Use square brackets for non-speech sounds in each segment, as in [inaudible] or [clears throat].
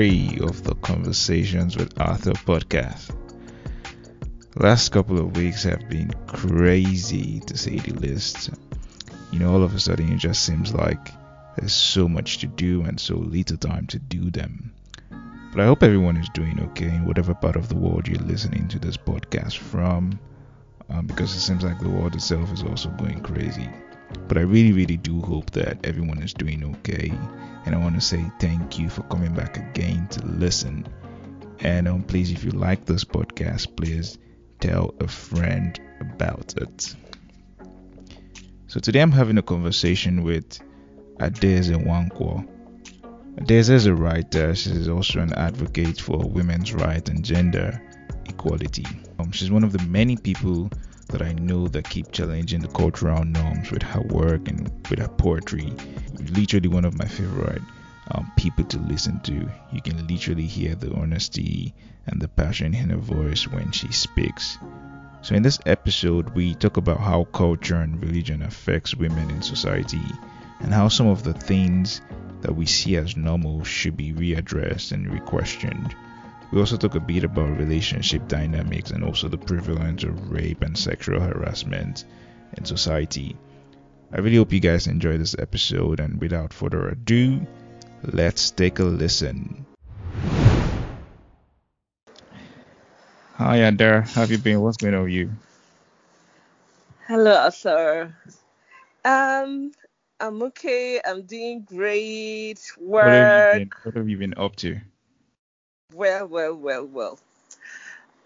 3 of the Conversations with Arthur podcast. Last couple of weeks have been crazy to say the least. You know, all of a sudden it just seems like there's so much to do and so little time to do them. But I hope everyone is doing okay in whatever part of the world you're listening to this podcast from, um, because it seems like the world itself is also going crazy. But I really, really do hope that everyone is doing okay. And I want to say thank you for coming back again to listen. And um, please, if you like this podcast, please tell a friend about it. So today I'm having a conversation with Adeze Nwankwo. Adeze is a writer. She is also an advocate for women's rights and gender equality. Um, she's one of the many people that I know that keep challenging the cultural norms with her work and with her poetry. Literally one of my favorite um, people to listen to. You can literally hear the honesty and the passion in her voice when she speaks. So, in this episode, we talk about how culture and religion affects women in society and how some of the things that we see as normal should be readdressed and re-questioned. We also talk a bit about relationship dynamics and also the prevalence of rape and sexual harassment in society. I really hope you guys enjoy this episode, and without further ado, let's take a listen. Hi, Adair. How have you been? What's going on with you? Hello, sir. Um, I'm okay. I'm doing great. What have, Work. you been, what have you been up to? Well, well, well, well.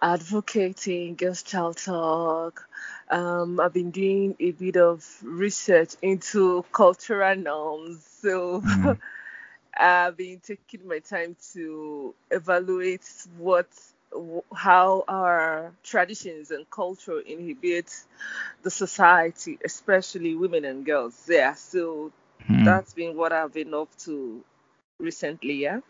Advocating, girls child talk. Um, I've been doing a bit of research into cultural norms. So Mhm. [laughs] I've been taking my time to evaluate what how our traditions and culture inhibit the society, especially women and girls. Yeah, so Hmm. that's been what I've been up to recently. Yeah.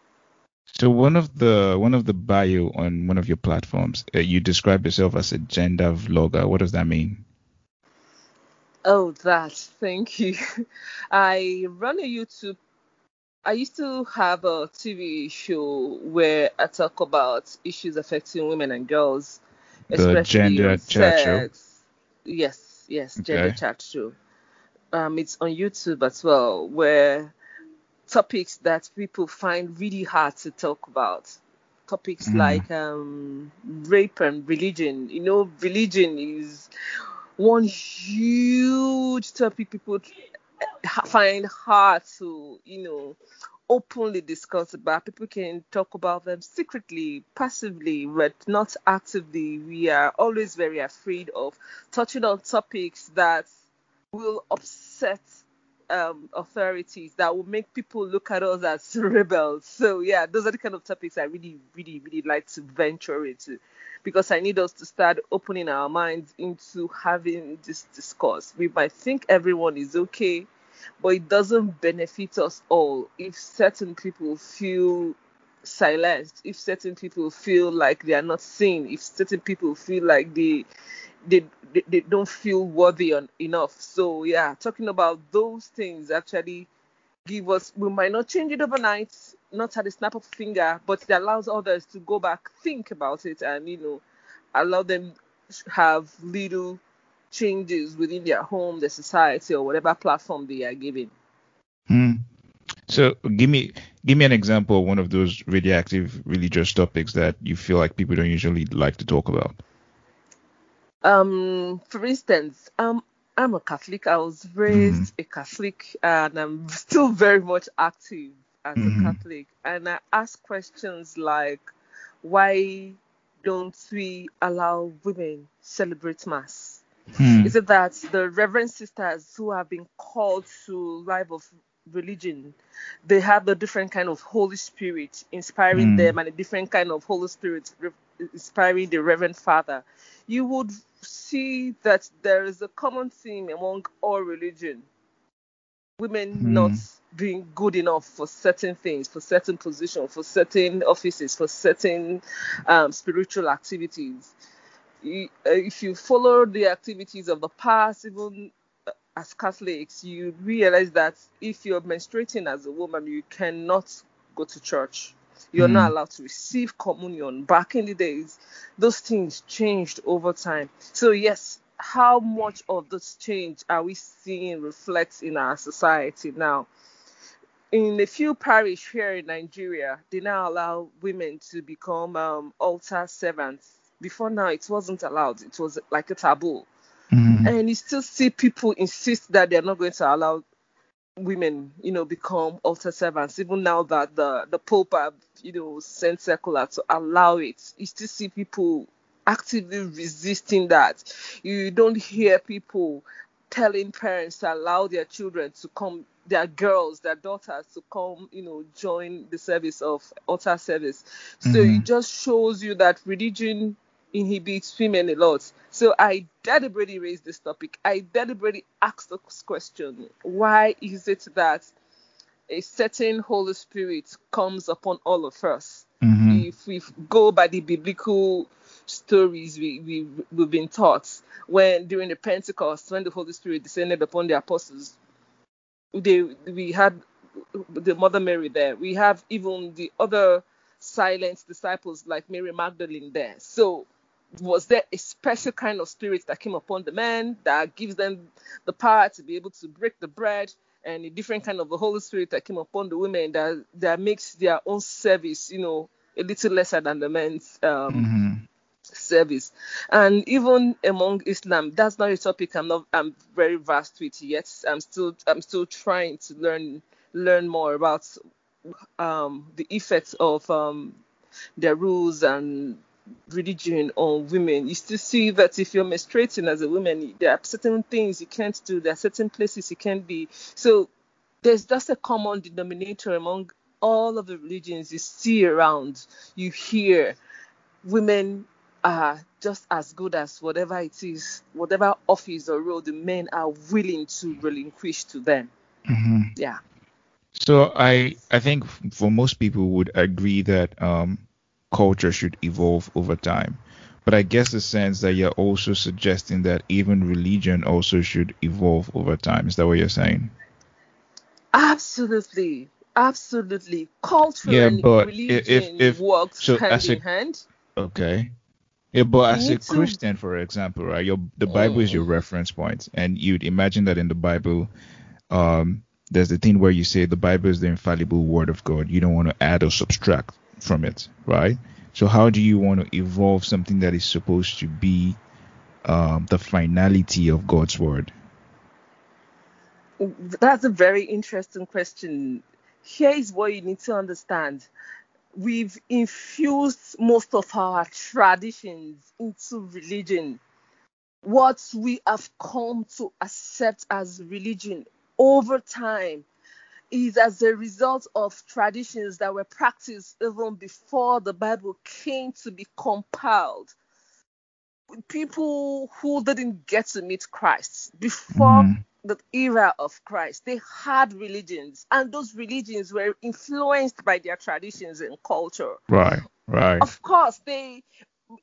So one of the one of the bio on one of your platforms, uh, you describe yourself as a gender vlogger. What does that mean? Oh, that. Thank you. [laughs] I run a YouTube. I used to have a TV show where I talk about issues affecting women and girls, The especially gender chat show? Yes, yes, gender Okay. chat show. Um, it's on YouTube as well, where topics that people find really hard to talk about. Topics Mm. like um, rape and religion. You know, religion is one huge topic people find hard to, you know, openly discuss about. People can talk about them secretly, passively, but not actively. We are always very afraid of touching on topics that will upset um, authorities, that will make people look at us as [laughs] rebels. So, yeah, those are the kind of topics I really, really, really like to venture into because I need us to start opening our minds into having this discourse. We might think everyone is okay, but it doesn't benefit us all if certain people feel silenced, if certain people feel like they are not seen, if certain people feel like they they they, they don't feel worthy on, enough. So yeah, talking about those things actually give us we might not change it overnight, not at the snap of a finger, but it allows others to go back, think about it and you know, allow them have little changes within their home, their society or whatever platform they are given. Hmm. So give me give me an example of one of those radioactive religious topics that you feel like people don't usually like to talk about. Um, for instance, um, I'm a Catholic. I was raised a Catholic, and I'm still very much active as Mhm. a Catholic. And I ask questions like, why don't we allow women celebrate Mass? Hmm. Is it that the Reverend sisters who have been called to life of religion, they have a different kind of Holy Spirit inspiring Hmm. them, and a different kind of Holy Spirit re- inspiring the Reverend Father? You would see that there is a common theme among all religion: women Hmm. not being good enough for certain things, for certain positions, for certain offices, for certain um, spiritual activities uh, if you follow the activities of the past, even as Catholics, you realize that if you're menstruating as a woman, you cannot go to church. You're not allowed to receive communion. Back in the days, those things changed over time. So yes, how much of this change are we seeing reflect in our society now? In a few parish here in Nigeria, they now allow women to become um, altar servants. Before now, it wasn't allowed. It was like a taboo. Mhm. And you still see people insist that they're not going to allow women, you know, become altar servants. Even now that the the Pope have, you know, sent circular to allow it, you still see people actively resisting that. You don't hear people telling parents to allow their children to come, their girls, their daughters to come, you know, join the service of altar service. So Mhm. it just shows you that religion inhibits women a lot. So I deliberately raised this topic. I deliberately asked this question. Why is it that a certain Holy Spirit comes upon all of us? Mhm. If we go by the biblical stories we, we, we've been taught, when during the Pentecost, when the Holy Spirit descended upon the apostles, they we had the Mother Mary there. We have even the other silent disciples like Mary Magdalene there. So was there a special kind of spirit that came upon the men that gives them the power to be able to break the bread and a different kind of the Holy Spirit that came upon the women that that makes their own service, you know, a little lesser than the men's um, Mhm. service. And even among Islam, that's not a topic I'm not I'm very vast with yet. I'm still I'm still trying to learn learn more about um, the effects of um, their rules and religion on women. You still see that if you're menstruating as a woman, there are certain things you can't do, there are certain places you can't be. So there's just a common denominator among all of the religions you see around. You hear women are just as good as whatever it is, whatever office or role the men are willing to relinquish to them. Mhm. Yeah. So I I think for most people would agree that um, culture should evolve over time. But I guess the sense that you're also suggesting that even religion also should evolve over time. Is that what you're saying? Absolutely. Absolutely. Culture Yeah, and but religion if if works so hand in a hand. okay. Yeah, but as a Christian, for example, right, your the Bible is your Mm. reference point, and you'd imagine that in the Bible, um, there's the thing where you say the Bible is the infallible word of God. You don't want to add or subtract from it, right? So how do you want to evolve something that is supposed to be um, the finality of God's word? That's a very interesting question. Here is what you need to understand. We've infused most of our traditions into religion. What we have come to accept as religion over time is as a result of traditions that were practiced even before the Bible came to be compiled. People who didn't get to meet Christ before Mhm. the era of Christ, they had religions, and those religions were influenced by their traditions and culture. Right, right. Of course, they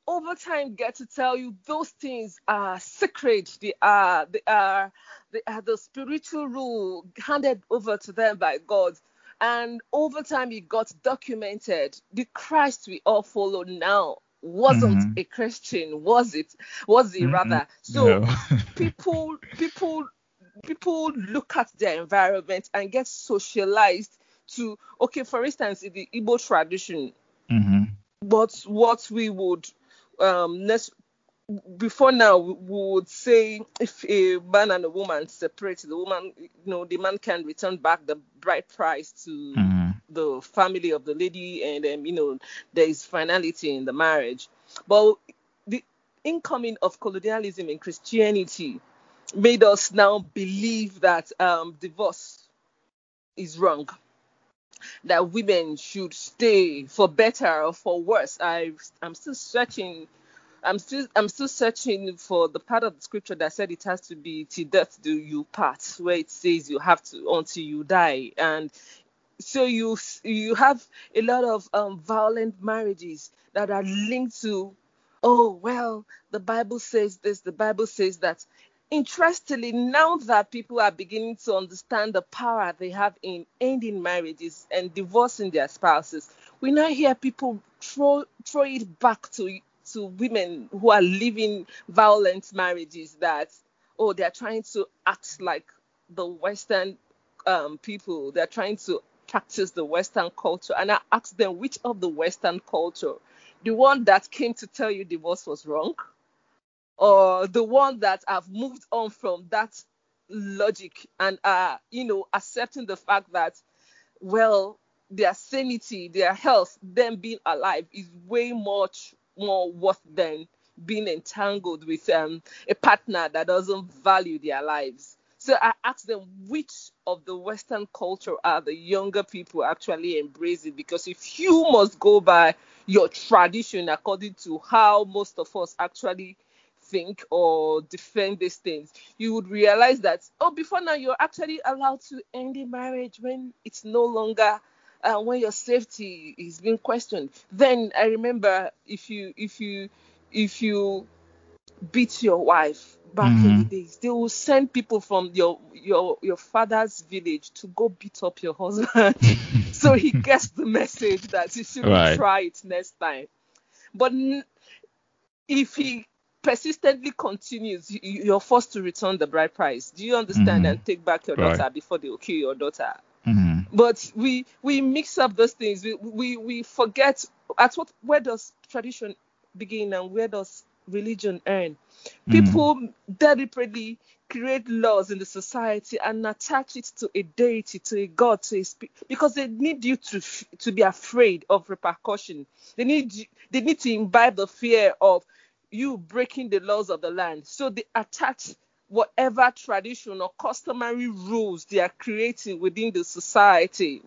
over time get to tell you those things are sacred. They are they are they are the spiritual rule handed over to them by God. And over time it got documented. The Christ we all follow now wasn't Mhm. a Christian, was it? Was he Mm-mm. rather? So No. [laughs] people people people look at their environment and get socialized to okay for instance in the Igbo tradition hmm what we would um next before now we would say if a man and a woman separate the woman you know the man can return back the bride price to hmm the family of the lady and um, you know there is finality in the marriage. But the incoming of colonialism in christianity made us now believe that um, divorce is wrong that women should stay for better or for worse. I i'm still searching i'm still i'm still searching for the part of the scripture that said it has to be till death do you part where it says you have to until you die. And so you you have a lot of um, violent marriages that are linked to oh well the bible says this the bible says that interestingly, now that people are beginning to understand the power they have in ending marriages and divorcing their spouses, we now hear people throw throw it back to to women who are living violent marriages that oh they're trying to act like the Western um, people, they're trying to practice the Western culture, and I ask them which of the Western culture, the one that came to tell you divorce was wrong or the one that have moved on from that logic and are, you know, accepting the fact that, well, their sanity, their health, them being alive is way much more worth than being entangled with um, a partner that doesn't value their lives. So I asked them which of the Western culture are the younger people actually embracing because if you must go by your tradition according to how most of us actually think or defend these things, you would realize that, oh, before now, you're actually allowed to end a marriage when it's no longer. Uh, when your safety is being questioned, then I remember if you if you if you beat your wife back mm-hmm. in the days, they will send people from your your your father's village to go beat up your husband, [laughs] so he [laughs] gets the message that he should right. try it next time. But if he persistently continues, you're forced to return the bride price. Do you understand? Mm-hmm. And take back your daughter right. before they will kill your daughter. Mm-hmm. But we we mix up those things. We, we we forget at what where does tradition begin and where does religion end? Mm-hmm. People mm. deliberately create laws in the society and attach it to a deity, to a god, to a spirit, because they need you to to be afraid of repercussion. They need they need to imbibe the fear of you breaking the laws of the land. So they attach whatever tradition or customary rules they are creating within the society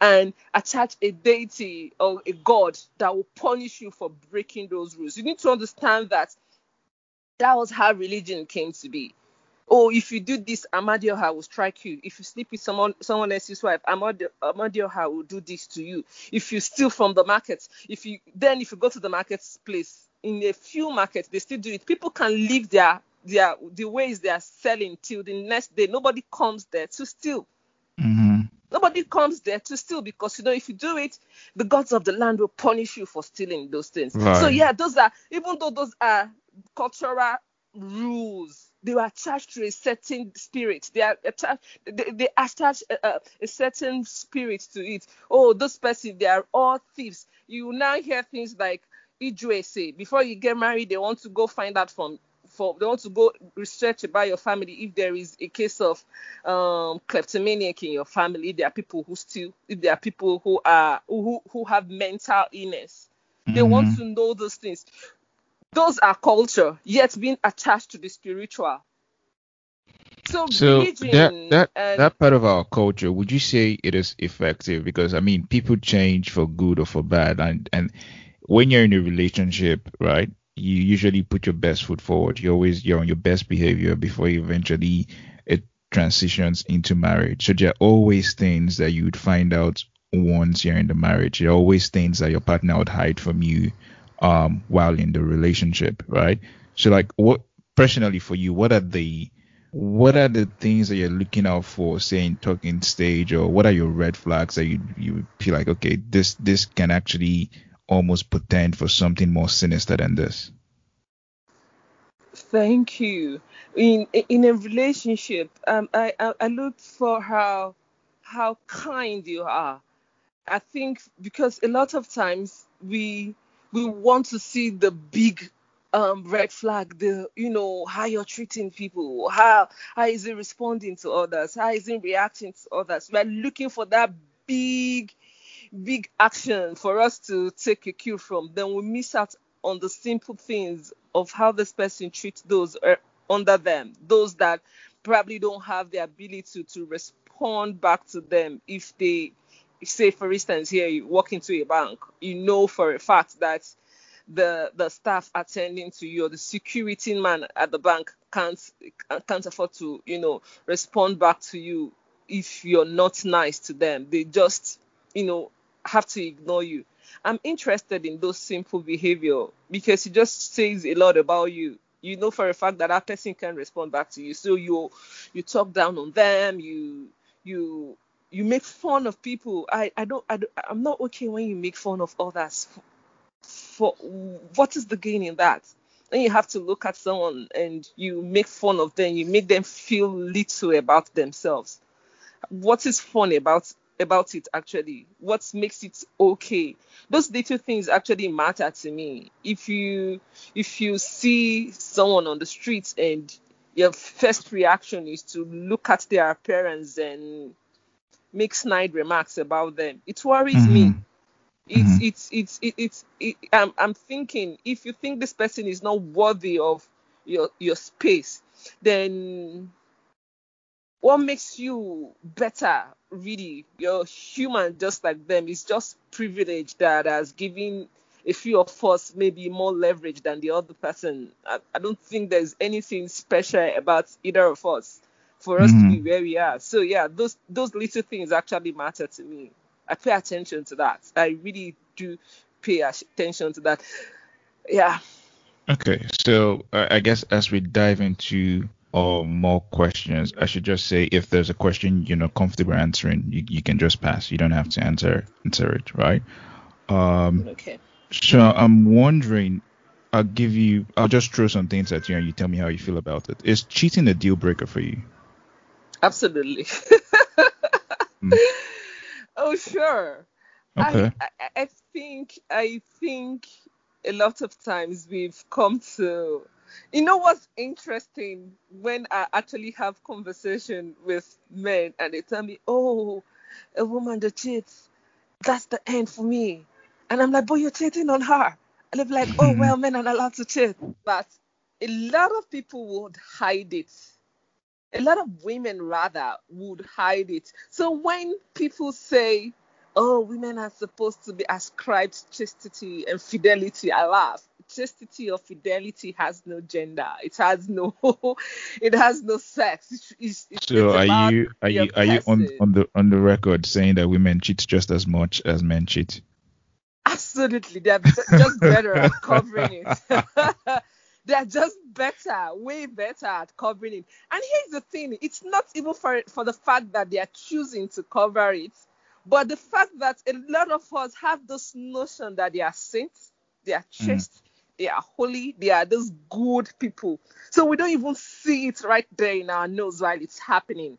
and attach a deity or a god that will punish you for breaking those rules. You need to understand that that was how religion came to be. Oh, if you do this, Amadioha will strike you. If you sleep with someone someone else's wife, Amadioha will do this to you. If you steal from the market, if you then if you go to the marketplace, in a few markets they still do it. People can leave their their the ways they are selling till the next day. Nobody comes there to steal. Mm-hmm. Nobody comes there to steal because you know if you do it, the gods of the land will punish you for stealing those things. Right. So yeah, those are even though those are cultural rules. They are attached to a certain spirit. They are attached. They, they attach a, a, certain spirit to it. Oh, those person, they are all thieves. You now hear things like, Ijue say before you get married, they want to go find out from for they want to go research about your family if there is a case of um, kleptomaniac in your family. If there are people who still, if there are people who are who who have mental illness, mm-hmm. they want to know those things. Those are culture, yet being attached to the spiritual. So, so that that and, that part of our culture, would you say it is effective? Because I mean, people change for good or for bad, and and when you're in a relationship, right, you usually put your best foot forward. You always you're on your best behavior before you eventually it transitions into marriage. So there are always things that you would find out once you're in the marriage. There are always things that your partner would hide from you um, while in the relationship, right? So like what personally for you, what are the what are the things that you're looking out for, say in talking stage, or what are your red flags that you you feel like okay, this this can actually almost potent for something more sinister than this? Thank you. In in a relationship, um, I, I, I look for how how kind you are. I think because a lot of times we we want to see the big um, red flag, the you know how you're treating people, how how is it responding to others, how is it reacting to others. We're looking for that big big action for us to take a cue from, then we miss out on the simple things of how this person treats those uh, under them, those that probably don't have the ability to respond back to them if they say for instance here you walk into a bank you know for a fact that the the staff attending to you or the security man at the bank can't can't afford to you know respond back to you if you're not nice to them. They just you know have to ignore you. I'm interested in those simple behavior because it just says a lot about you. you know for a fact that that person can respond back to you. So you you talk down on them, you you you make fun of people. I I don't, I don't I'm not okay when you make fun of others. For, what is the gain in that? Then you have to look at someone and you make fun of them. You make them feel little about themselves. What is fun about about it actually? What makes it okay? Those little things actually matter to me. If you if you see someone on the streets and your first reaction is to look at their appearance and make snide remarks about them, it worries mm-hmm. me. It's, mm-hmm. it's it's it's it's it, I'm, I'm thinking if you think this person is not worthy of your your space, then what makes you better really you're human just like them it's just privilege that has given a few of us maybe more leverage than the other person. I, I don't think there's anything special about either of us for us mm-hmm. to be mm-hmm. where we are. So yeah those those little things actually matter to me. I pay attention to that. I really do pay attention to that. Yeah. Okay so uh, i guess as we dive into or more questions, I should just say if there's a question you're not comfortable answering, you, you can just pass. You don't have to answer answer it, right? Um, okay. So I'm wondering. I'll give you. I'll just throw some things at you, and you tell me how you feel about it. Is cheating a deal breaker for you? Absolutely. [laughs] mm. Oh sure. Okay. I, I, I think I think a lot of times we've come to you know what's interesting? When I actually have conversation with men and they tell me, "Oh, a woman that cheats, that's the end for me," and I'm like, "But you're cheating on her," and they're like, "Oh well, mm-hmm. men are allowed to cheat," but a lot of people would hide it. A lot of women rather would hide it. So when people say, "Oh, women are supposed to be ascribed chastity and fidelity," I laugh chastity or fidelity has no gender. It has no [laughs] it has no sex. It's, it's, it's so are you are you are you on on the on the record saying that women cheat just as much as men cheat? Absolutely, they're just better at [laughs] covering it. [laughs] they're just better, way better at covering it. And here's the thing: it's not even for for the fact that they are choosing to cover it, but the fact that a lot of us have this notion that they are saints, they are mm. chaste, mm they are holy, they are those good people. So we don't even see it right there in our nose while it's happening.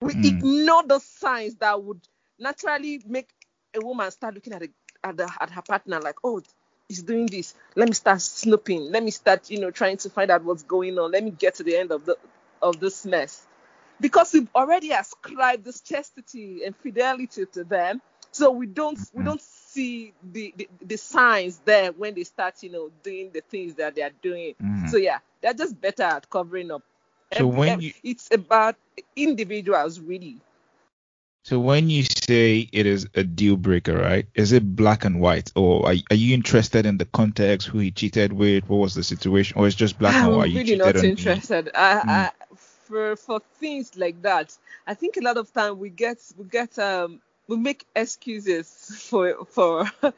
We mm. ignore the signs that would naturally make a woman start looking at, a, at, the, at her partner like, oh, he's doing this. Let me start snooping. Let me start, you know, trying to find out what's going on. Let me get to the end of the of this mess. Because we've already ascribed this chastity and fidelity to them. So we don't we hmm. don't see the, the, the signs there when they start, you know, doing the things that they are doing. Mm. So yeah, they're just better at covering up. So and, when and you, it's about individuals really. So when you say it is a deal breaker, right? Is it black and white, or are, are you interested in the context, who he cheated with, what was the situation, or it's just black I'm and white? I'm really not interested. I, mm. I, for for things like that, I think a lot of time we get we get um we make excuses for for [laughs]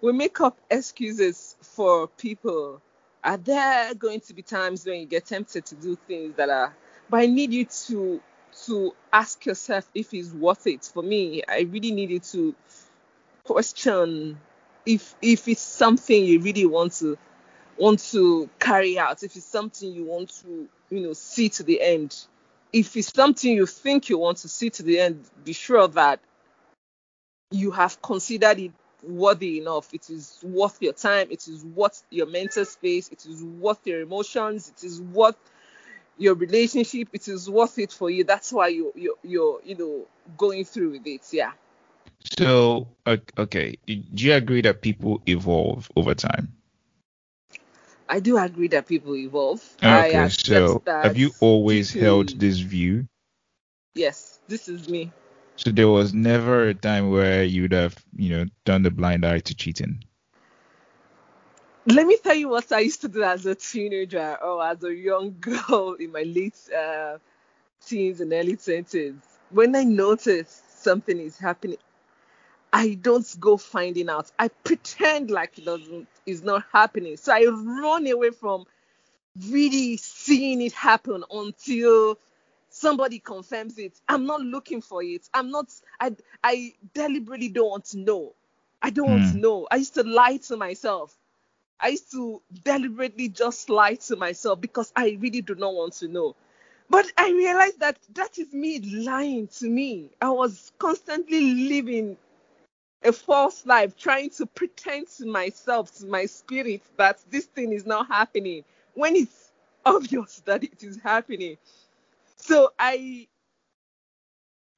we make up excuses for people. Are there going to be times when you get tempted to do things that are but I need you to to ask yourself if it's worth it. For me, I really need you to question if if it's something you really want to want to carry out, if it's something you want to, you know, see to the end. If it's something you think you want to see to the end, be sure that you have considered it worthy enough. It is worth your time. It is worth your mental space. It is worth your emotions. It is worth your relationship. It is worth it for you. That's why you you you're you know going through with it. Yeah. So okay, do you agree that people evolve over time? I do agree that people evolve. Okay, so have you always people... held this view? Yes, this is me. So there was never a time where you'd have, you know, done the blind eye to cheating. Let me tell you what I used to do as a teenager or as a young [laughs] girl in my late uh, teens and early twenties. When I noticed something is happening, I don't go finding out. I pretend like it doesn't is not happening. So I run away from really seeing it happen until somebody confirms it. I'm not looking for it. I'm not I I deliberately don't want to know. I don't mm. want to hmm. know. I used to lie to myself. I used to deliberately just lie to myself because I really do not want to know. But I realized that that is me lying to me. I was constantly living a false life, trying to pretend to myself, to my spirit, that this thing is not happening when it's [laughs] obvious that it is happening. So I,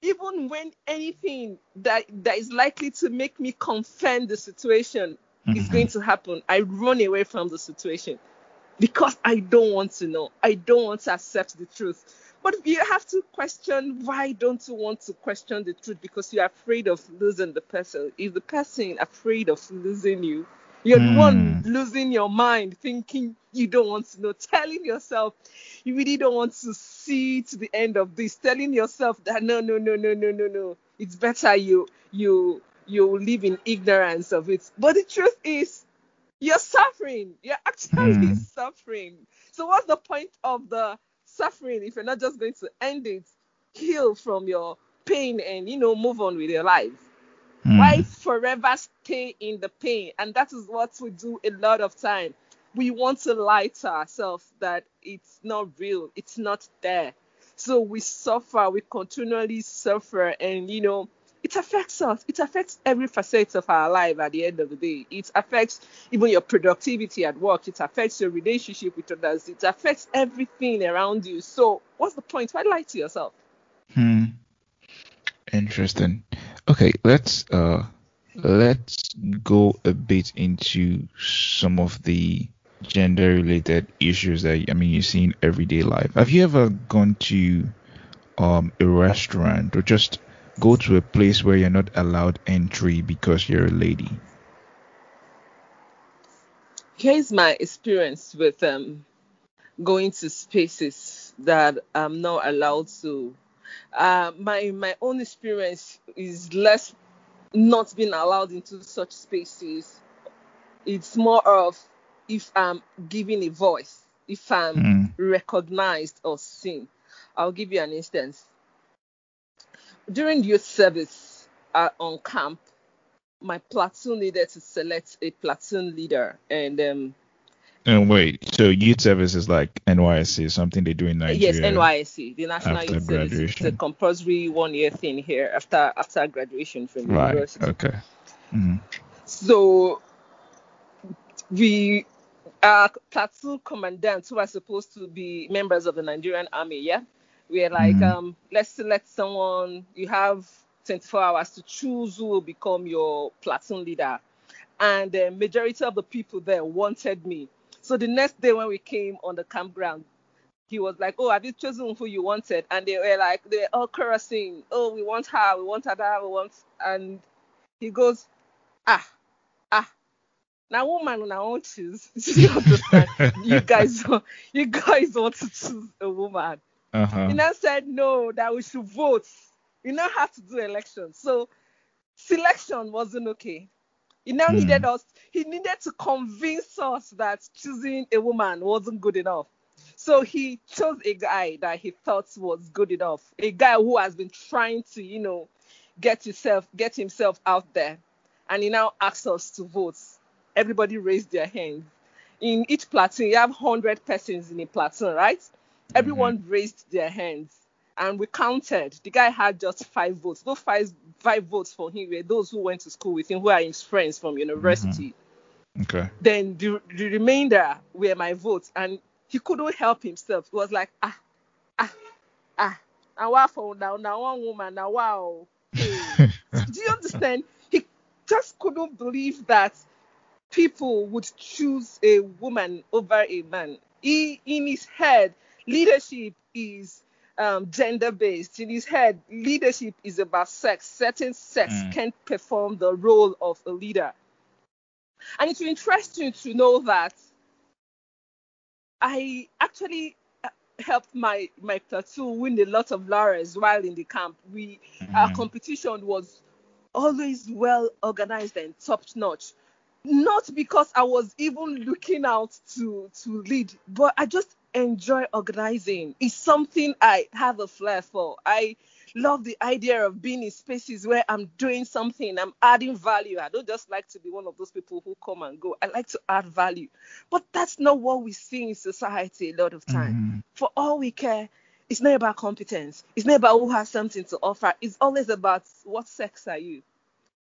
even when anything that that is likely to make me confirm the situation mm-hmm. is going to happen, I run away from the situation because I don't want to know. I don't want to accept the truth. But you have to question why don't you want to question the truth? Because you're afraid of losing the person. Is the person afraid of losing you? You're mm. the one hmm. losing your mind, thinking you don't want to know, telling yourself you really don't want to see to the end of this, telling yourself that no, no, no, no, no, no, no. It's better you you you live in ignorance of it. But the truth is you're suffering. You're actually mm. suffering. So what's the point of the suffering if you're not just going to end it, heal from your pain and you know move on with your life? Mm. Why forever stay in the pain? And that is what we do a lot of time. We want to lie to ourselves that it's not real, it's not there. So we suffer, we continually suffer, and you know, it affects us. It affects every facet of our life at the end of the day. It affects even your productivity at work. It affects your relationship with others. It affects everything around you. So, what's the point? Why lie to yourself? Hmm. Interesting. Okay, let's uh let's go a bit into some of the gender related issues that I mean you see in everyday life. Have you ever gone to um a restaurant or just go to a place where you're not allowed entry because you're a lady? Here's my experience with um, going to spaces that I'm not allowed to. Uh, my my own experience is less not being allowed into such spaces. It's more of if I'm given a voice, if I'm mm. recognized or seen. I'll give you an instance during youth service uh, on camp, my platoon needed to select a platoon leader, and um. And wait, so youth service is like NYSC, something they do in Nigeria? Yes, NYSC, the National Youth Service. It's a compulsory one-year thing here after after graduation from right. university. Okay. Mm-hmm. So we our platoon commandants who are supposed to be members of the Nigerian Army, yeah, we're like, mm um, let's select someone. You have 24 hours to choose who will become your platoon leader. And the majority of the people there wanted me. So the next day when we came on the campground, he was like, "Oh, have you chosen who you wanted?" And they were like, they're all cursing. "Oh, we want her, we want her, we want." And he goes, "Ah, ah, now woman, now won't choose. [laughs] you understand? you guys, [laughs] you guys want to choose a woman." Uh-huh. He now said no, that we should vote. We now have to do elections. So selection wasn't okay. He now mm. needed us, he needed to convince us that choosing a woman wasn't good enough. So he chose a guy that he thought was good enough, a guy who has been trying to, you know, get himself get himself out there. And he now asks us to vote. Everybody raised their hands. In each platoon, you have 100 persons in a platoon, right? Everyone mm-hmm. raised their hands and we counted. The guy had just five votes. Those five five votes for him were those who went to school with him, who are his friends from university. Mm-hmm. Okay. Then the, the remainder were my votes, and he couldn't help himself. He was like, ah, ah, ah. Now wow for now, now one woman, now wow. Hey. Do you understand? He just couldn't believe that people would choose a woman over a man. He in his head leadership is um, gender based. In his head, leadership is about sex. Certain sex mm. can't perform the role of a leader. And it's interesting to know that I actually uh, helped my my platoon win a lot of laurels while in the camp. We mm-hmm. our competition was always well organized and top notch. not because I was even looking out to to lead, but I just enjoy organizing. It's something I have a flair for. I love the idea of being in spaces where I'm doing something, I'm adding value. I don't just like to be one of those people who come and go. I like to add value. But that's not what we see in society a lot of time. Mm-hmm. For all we care, it's not about competence. It's not about who has something to offer. It's always about what sex are you?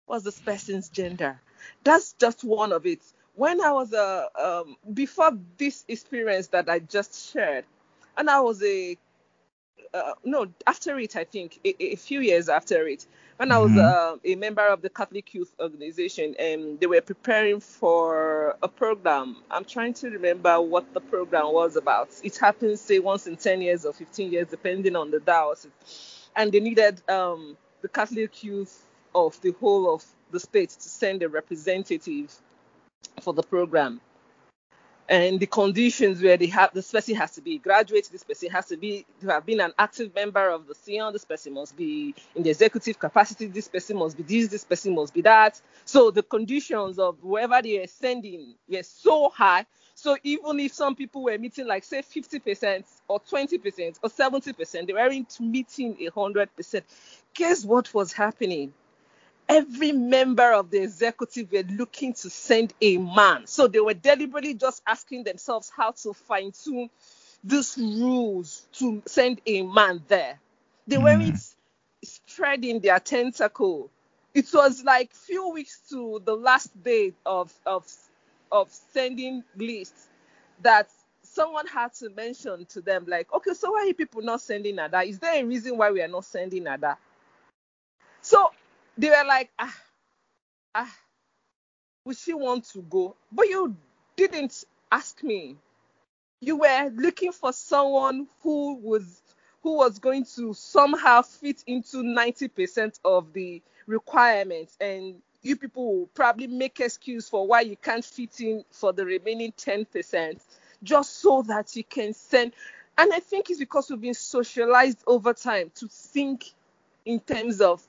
What's this person's gender? That's just one of it. When I was a uh, um, before this experience that I just shared, and I was a uh, no after it I think a, a, few years after it when I was mm-hmm. uh, a member of the Catholic Youth Organization and they were preparing for a program. I'm trying to remember what the program was about. It happens say once in 10 years or 15 years depending on the diocese, and they needed um, the Catholic youth of the whole of the state to send a representative for the program. And the conditions where they have this person has to be a graduate, this person has to be to have been an active member of the CYON, this person must be in the executive capacity, this person must be this, this person must be that. So the conditions of whoever they are sending were so high. So even if some people were meeting like say 50% or 20% or 70%, they weren't meeting 100%. Guess what was happening? Every member of the executive were looking to send a man. So they were deliberately just asking themselves how to fine tune these rules to send a man there. They mm. weren't spreading their tentacle. It was like few weeks to the last day of of of sending lists that someone had to mention to them like, okay, so why are people not sending Ada? Is there a reason why we are not sending Ada? So they were like, ah, ah, would she want to go? But you didn't ask me. You were looking for someone who was who was going to somehow fit into 90% of the requirements and you people will probably make excuse for why you can't fit in for the remaining 10% just so that you can send and i think it's because we've been socialized over time to think in terms of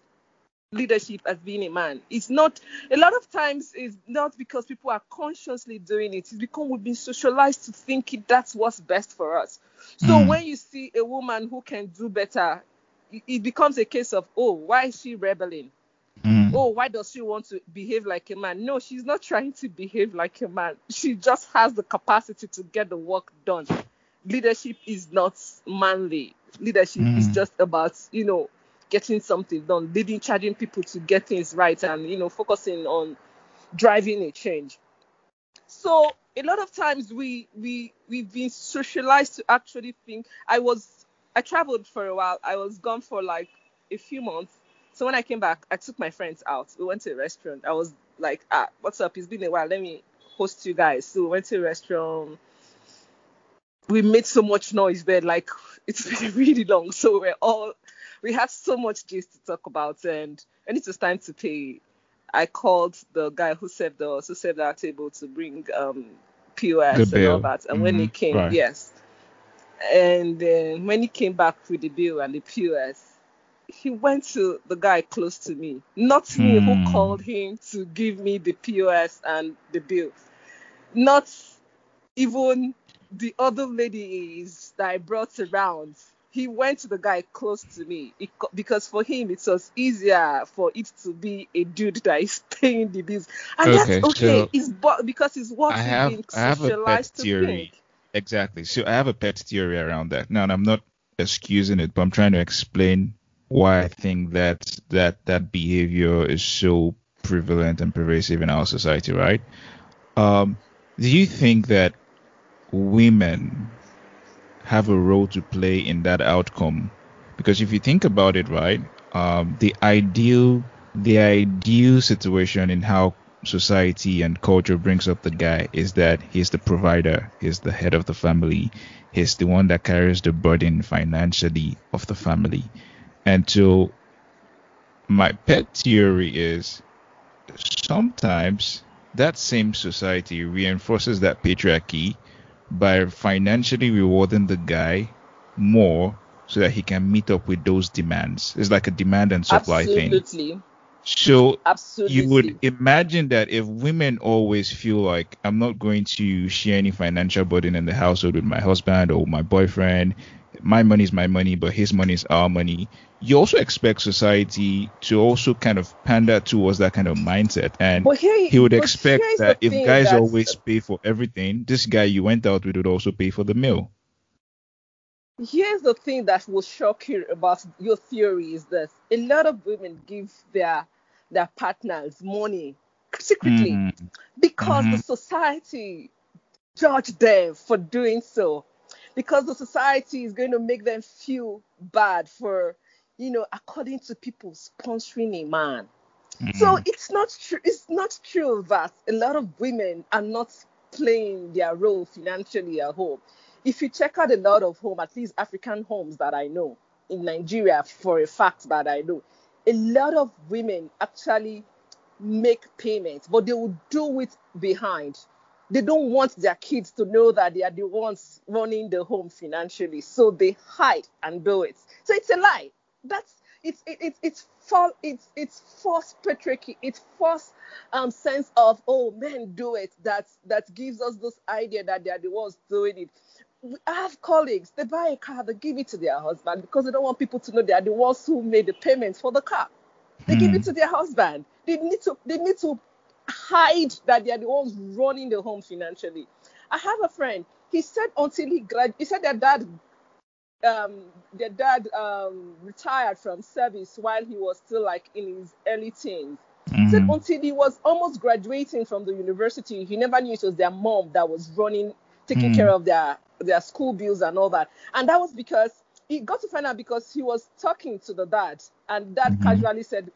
leadership as being a man. It's not a lot of times it's not because people are consciously doing it. It's because we've been socialized to think that's what's best for us. So mm. when you see a woman who can do better, it becomes a case of oh, why is she rebelling? Mm. Oh, why does she want to behave like a man? No, she's not trying to behave like a man. She just has the capacity to get the work done. Leadership is not manly. Leadership mm. is just about, you know, getting something done, leading, charging people to get things right, and you know, focusing on driving a change. So a lot of times we we we've been socialized to actually think. I was I traveled for a while. I was gone for like a few months. So when I came back, I took my friends out. We went to a restaurant. I was like, ah, what's up? It's been a while. Let me host you guys. So we went to a restaurant. We made so much noise there, like [laughs] it's been really long. So we're all we had so much gist to talk about, and when it was time to pay, I called the guy who served us, who served our table to bring um, POS and all that. And mm-hmm. when he came, right. yes, and then when he came back with the bill and the POS, he went to the guy close to me, not mm. me who hmm. called him to give me the POS and the bill, not even the other ladies that I brought around he went to the guy close to me it, because for him it was easier for it to be a dude that is [laughs] paying the bills, and okay, that's okay. So it's but because it's what I have, being I have a pet theory. Exactly. So I have a pet theory around that. Now, I'm not excusing it, but I'm trying to explain why I think that that that behavior is so prevalent and pervasive in our society, right? Um, do you think that women have a role to play in that outcome. Because if you think about it, right, um, the ideal the ideal situation in how society and culture brings up the guy is that he's the provider, he's the head of the family, he's the one that carries the burden financially of the family. And so my pet theory is sometimes that same society reinforces that patriarchy by financially rewarding the guy more so that he can meet up with those demands. It's like a demand and supply thing. Absolutely. thing. So Absolutely. you would imagine that if women always feel like I'm not going to share any financial burden in the household with my husband or my boyfriend, my money is my money, but his money is our money. You also expect society to also kind of pander towards that kind of mindset, and But here- he would expect that if guys always pay for everything, this guy you went out with would also pay for the meal. Here's the thing that will shock you about your theory is this: a lot of women give their their partners money secretly Mm, because the Mhm. society judge them for doing so, because the society is going to make them feel bad for, you know, according to people sponsoring a man. So mm, it's not true. It's not true that a lot of women are not playing their role financially at home. If you check out a lot of home, at least African homes that I know in Nigeria, for a fact that I know, a lot of women actually make payments, but they will do it behind. They don't want their kids to know that they are the ones running the home financially, so they hide and do it. So it's a lie. That's it's it, it, it's fall it's it's false patriarchy. It's false um sense of oh men do it that that gives us this idea that they are the ones doing it. We- I have colleagues, they buy a car, they give it to their husband because they don't want people to know they are the ones who made the payments for the car. They give Hmm. it to their husband. They need to they need to hide that they are the ones running the home financially. I have a friend. He said until he grad, he said their dad, um, their dad um retired from service while he was still like in his early teens. He said mm, until he was almost graduating from the university, he never knew it was their mom that was running, taking Hmm. care of their their school bills and all that. And that was because he got to find out because he was talking to the dad, and dad Mhm. casually said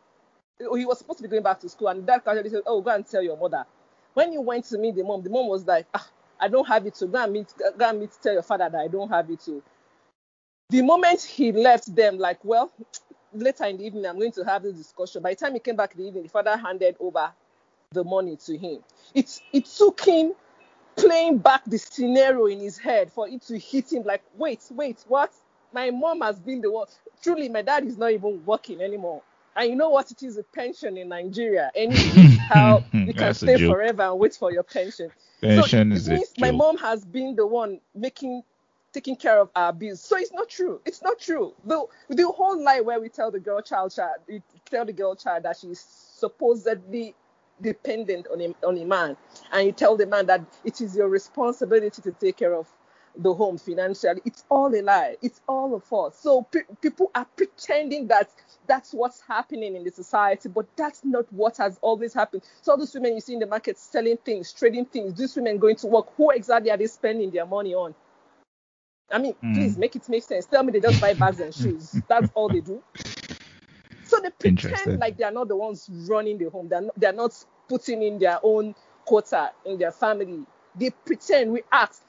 he was supposed to be going back to school, and dad casually said, "Oh, go and tell your mother." When you went to meet the mom, the mom was like, ah, "I don't have it to go and meet, go and meet, tell your father that I don't have it to." The moment he left them, like, well, later in the evening, I'm going to have this discussion. By the time he came back in the evening, the father handed over the money to him. It it took him playing back the scenario in his head for it to hit him like, wait, wait, what? My mom has been the one. Truly, my dad is not even working anymore. And you know what it is a pension in Nigeria. Anyway, [laughs] how you can stay forever and wait for your pension. Pension so is it a means my mom has been the one making taking care of our bills. So it's not true. It's not true. The the whole lie where we tell the girl child child we tell the girl child that she's supposedly dependent on a, on a man, and you tell the man that it is your responsibility to take care of the home financially. It's all a lie. It's all a false. So pe- people are pretending that that's what's happening in the society, but that's not what has always happened. So all those women you see in the market selling things, trading things, these women going to work, who exactly are they spending their money on? I mean, Hmm. please make it make sense. Tell me they just buy bags and shoes. [laughs] That's all they do. So they pretend like they are not the ones running the home. They're not, they're not putting in their own quota in their family. They pretend. We ask.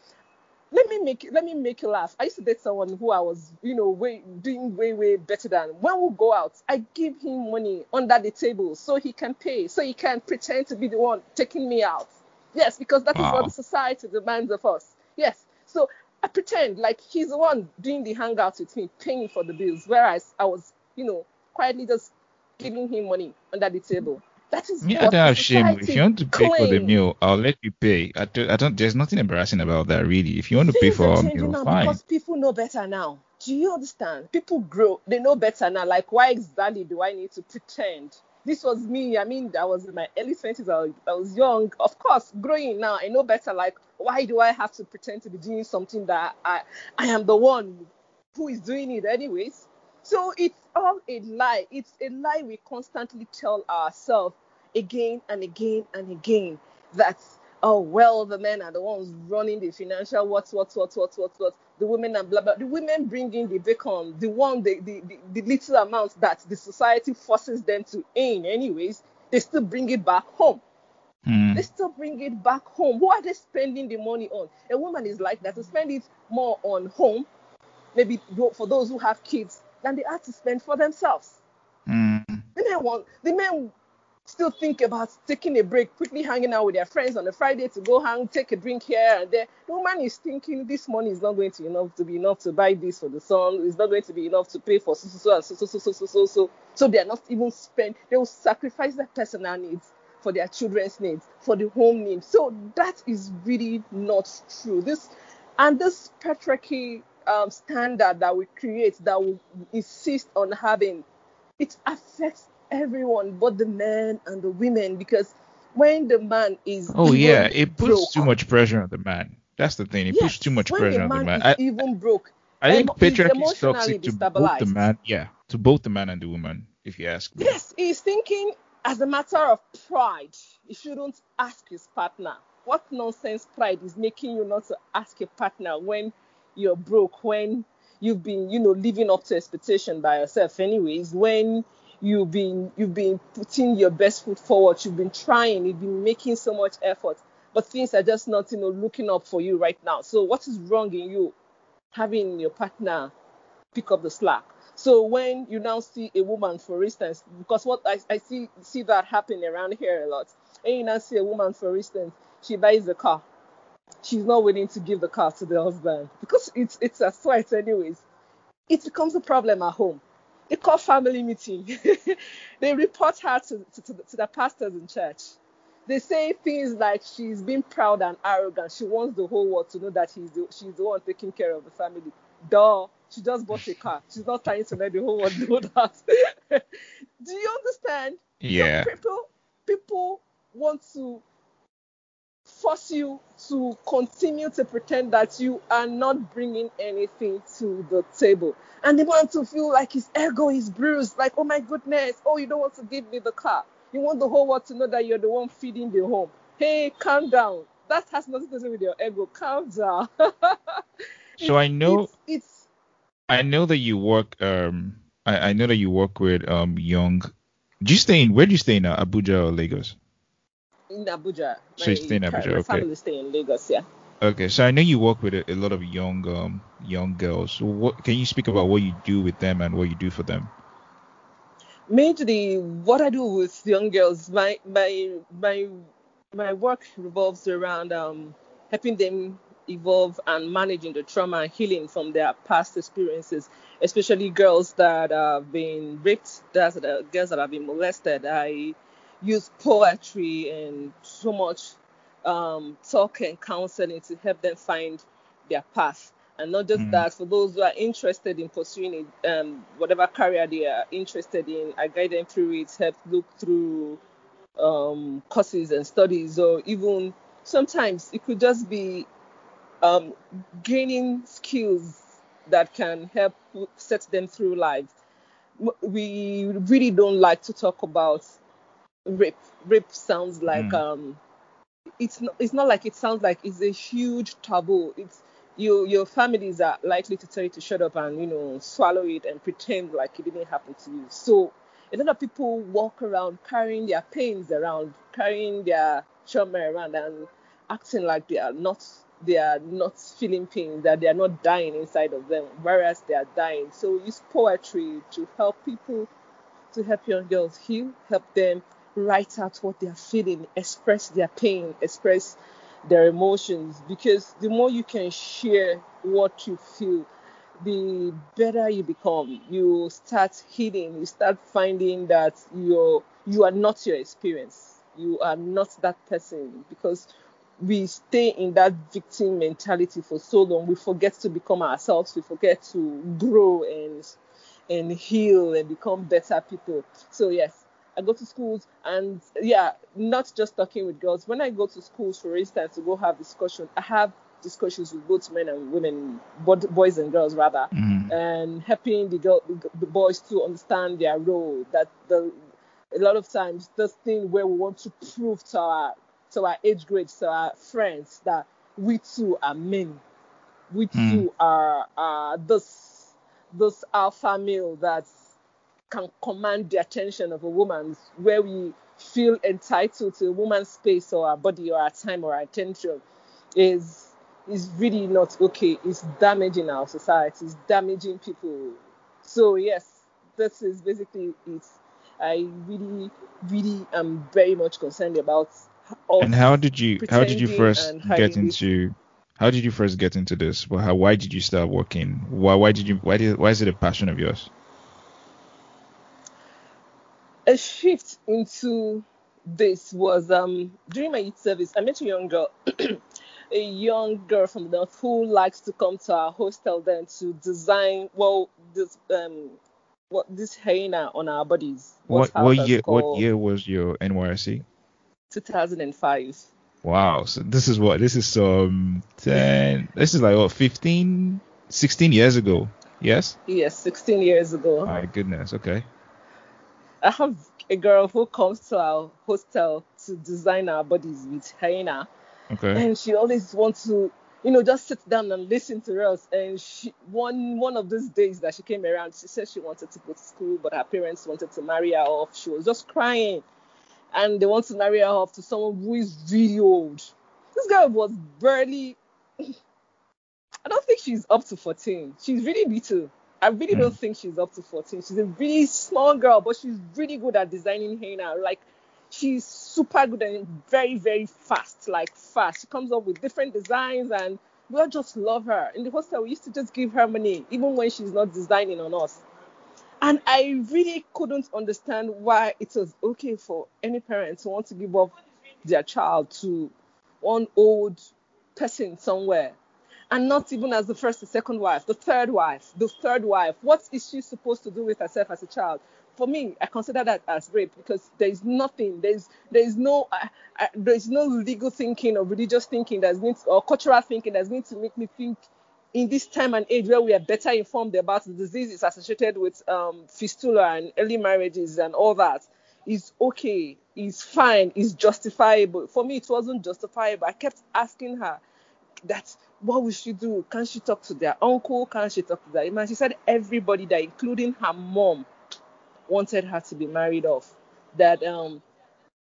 Let me make let me make you laugh. I used to date someone who I was, you know, way doing way way better than. When we go out, I give him money under the table so he can pay, so he can pretend to be the one taking me out. Yes, because that is Wow. what the society demands of us. Yes. So I pretend like he's the one doing the hangouts with me, paying for the bills, whereas I was, you know, quietly just giving him money under the table. That is I what don't have shame. If you want to pay for the meal, I'll let you pay. I don't, I don't. There's nothing embarrassing about that, really. If you want to pay Things for are um, a meal, now fine. because people know better now. Do you understand? People grow, they know better now. Like, why exactly do I need to pretend? This was me. I mean, I was in my early 20s. I was, I was young. Of course, growing now, I know better. Like, why do I have to pretend to be doing something that I, I am the one who is doing it anyways? So it's all a lie. It's a lie we constantly tell ourselves again and again and again that oh well the men are the ones running the financial what what what what what what the women and blah blah the women bring in the bacon the one the the, the, the little amount that the society forces them to earn anyways they still bring it back home Hmm. they still bring it back home. Who are they spending the money on? A woman is like that to spend it more on home, maybe for those who have kids, than they have to spend for themselves. Hmm. The men want the men still think about taking a break, quickly hanging out with their friends on a Friday to go hang, take a drink here and there. The woman is thinking this money is not going to enough to be enough to buy this for the son. It's not going to be enough to pay for so so so so so so so so so. So they are not even spend. They will sacrifice their personal needs for their children's needs, for the home needs. So that is really not true. This and this patriarchy um, standard that we create that we insist on having, it affects everyone, but the men and the women, because when the man is oh yeah, it puts broke, too much pressure on the man. That's the thing. It yes, puts too much pressure on the man I, even broke, I think patriarchy is toxic to both the man. Yeah, to both the man and the woman, if you ask me. Yes, he's thinking as a matter of pride, he shouldn't ask his partner. What nonsense pride is making you not to ask a partner when you're broke, when you've been, you know, living up to expectation by yourself anyways, when you've been you've been putting your best foot forward, you've been trying, you've been making so much effort, but things are just not, you know, looking up for you right now. So what is wrong in you having your partner pick up the slack. So when you now see a woman, for instance, because what I, I see see that happening around here a lot, and you now see a woman, for instance, she buys a car, she's not willing to give the car to the husband because it's it's a sweat anyways. It becomes a problem at home. They call family meeting. [laughs] they report her to, to, to, the, to the pastors in church. They say things like she's being proud and arrogant. She wants the whole world to know that he's the, she's the one taking care of the family. Duh. She just bought a car. She's not trying to let the whole world know that. [laughs] Do you understand? So Yeah. people people want to force you to continue to pretend that you are not bringing anything to the table. And they want to feel like his ego is bruised, like, oh my goodness, oh, you don't want to give me the car. You want the whole world to know that you're the one feeding the home. Hey, calm down. That has nothing to do with your ego. Calm down. [laughs] So I know it's, it's I know that you work um I, I know that you work with um young do you stay in where do you stay in uh, Abuja or Lagos? In Abuja. Stay in Abuja, okay. family stay in Lagos, yeah. Okay, so I know you work with a, a lot of young um young girls. So what can you speak about what you do with them and what you do for them? Mainly, what I do with young girls, my my my my work revolves around um, helping them evolve and managing the trauma and healing from their past experiences, especially girls that have been raped, that's the girls that have been molested. I use poetry and so much um, talk and counseling to help them find their path. And not just Mm. that, for those who are interested in pursuing it, um, whatever career they are interested in, I guide them through it, help look through um, courses and studies, or even sometimes it could just be um, gaining skills that can help set them through life. We really don't like to talk about rape. Rape sounds like Mm. um, it's not, it's not like it sounds like it's a huge taboo. It's you your families are likely to tell you to shut up and you know swallow it and pretend like it didn't happen to you. So a lot of people walk around carrying their pains around, carrying their trauma around and acting like they are not they are not feeling pain, that they are not dying inside of them, whereas they are dying. So use poetry to help people to help young girls heal, help them write out what they are feeling, express their pain, express their emotions. Because the more you can share what you feel, the better you become. You start healing. You start finding that you're you are not your experience. You are not that person because we stay in that victim mentality for so long. We forget to become ourselves. We forget to grow and and heal and become better people. So yes, I go to schools and yeah, not just talking with girls. When I go to schools, for instance, to go have discussion, I have discussions with both men and women, boys and girls rather, Mhm. and helping the girl, the boys to understand their role. That the a lot of times this thing where we want to prove to our to our age grades, to our friends that we too are men, we Mm. too are are this this alpha male that can command the attention of a woman, where we feel entitled to a woman's space or our body or our time or our attention, is is really not okay. It's damaging our society. It's damaging people. So yes, this is basically it. I really, really am very much concerned about. And how did you how did you first get into how did you first get into this? Well, how why did you start working? Why why did you why did why is it a passion of yours? A shift into this was um during my youth service i met a young girl [clears throat] a young girl from the north who likes to come to our hostel then to design well this um what this henna on our bodies What what year what year was your NYSC? 2005 Wow, so this is what this is some 10 this is like what 15 16 years ago. Yes? yes 16 years ago My goodness. Okay. I have a girl who comes to our hostel to design our bodies with henna. Okay. and she always wants to you know just sit down and listen to us. And she one one of those days that she came around she said she wanted to go to school but her parents wanted to marry her off. She was just crying. And they want to marry her off to someone who is really old. This girl was barely [laughs] i don't think she's up to 14 she's really little i really don't hmm. think she's up to 14 she's a really small girl but she's really good at designing henna like she's super good and very very fast like fast. She comes up with different designs and we all just love her. In the hostel we used to just give her money even when she's not designing on us. And i really couldn't understand why it was okay for any parent to want to give up their child to one old person somewhere and not even as the first or second wife, the third wife, the third wife. What is she supposed to do with herself as a child? For me, I consider that as rape because there is nothing, there is there is no uh, uh, there is no legal thinking or religious thinking that's going or cultural thinking that's going to make me think in this time and age where we are better informed about the diseases associated with um, fistula and early marriages and all that is okay, is fine, is justifiable. For me, it wasn't justifiable. I kept asking her that what will she do? Can she talk to their uncle? Can she talk to their man? She said everybody that, including her mom, wanted her to be married off. That um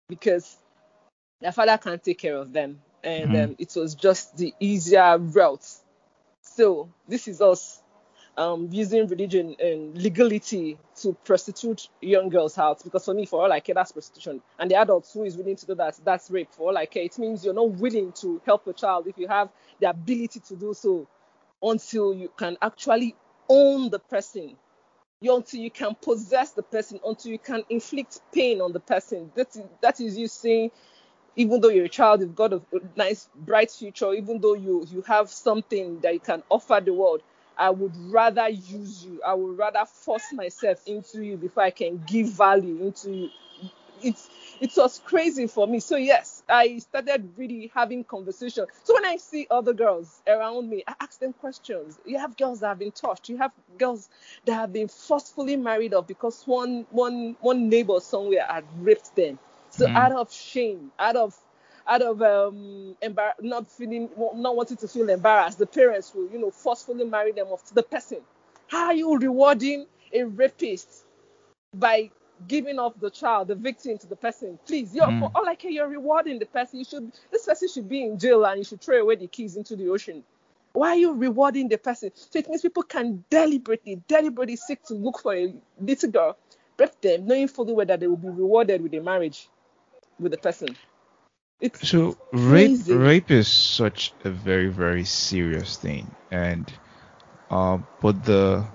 because their father can't take care of them, and Mhm. um, it was just the easier route. So this is us um, using religion and legality to prostitute young girls out. Because for me, for all I care, that's prostitution. And the adults who is willing to do that, that's rape. For all I care, it means you're not willing to help a child if you have the ability to do so until you can actually own the person. Until you can possess the person, until you can inflict pain on the person. That is, that is you saying even though you're a child, you've got a nice, bright future, even though you you have something that you can offer the world, I would rather use you. I would rather force myself into you before I can give value into you. It's it was crazy for me. So yes, I started really having conversation. So when I see other girls around me, I ask them questions. You have girls that have been touched. You have girls that have been forcefully married off because one one one neighbor somewhere had raped them. So Mm. out of shame, out of out of um embar- not feeling not wanting to feel embarrassed, the parents will you know forcefully marry them off to the person. How are you rewarding a rapist by giving off the child, the victim to the person? Please, you're Mm. for all I care, you're rewarding the person. You should this person should be in jail and you should throw away the keys into the ocean. Why are you rewarding the person? So it means people can deliberately, deliberately seek to look for a little girl, rape them, knowing fully well that they will be rewarded with a marriage with the person. It's So rape Crazy. rape is such a very very serious thing, and um, but the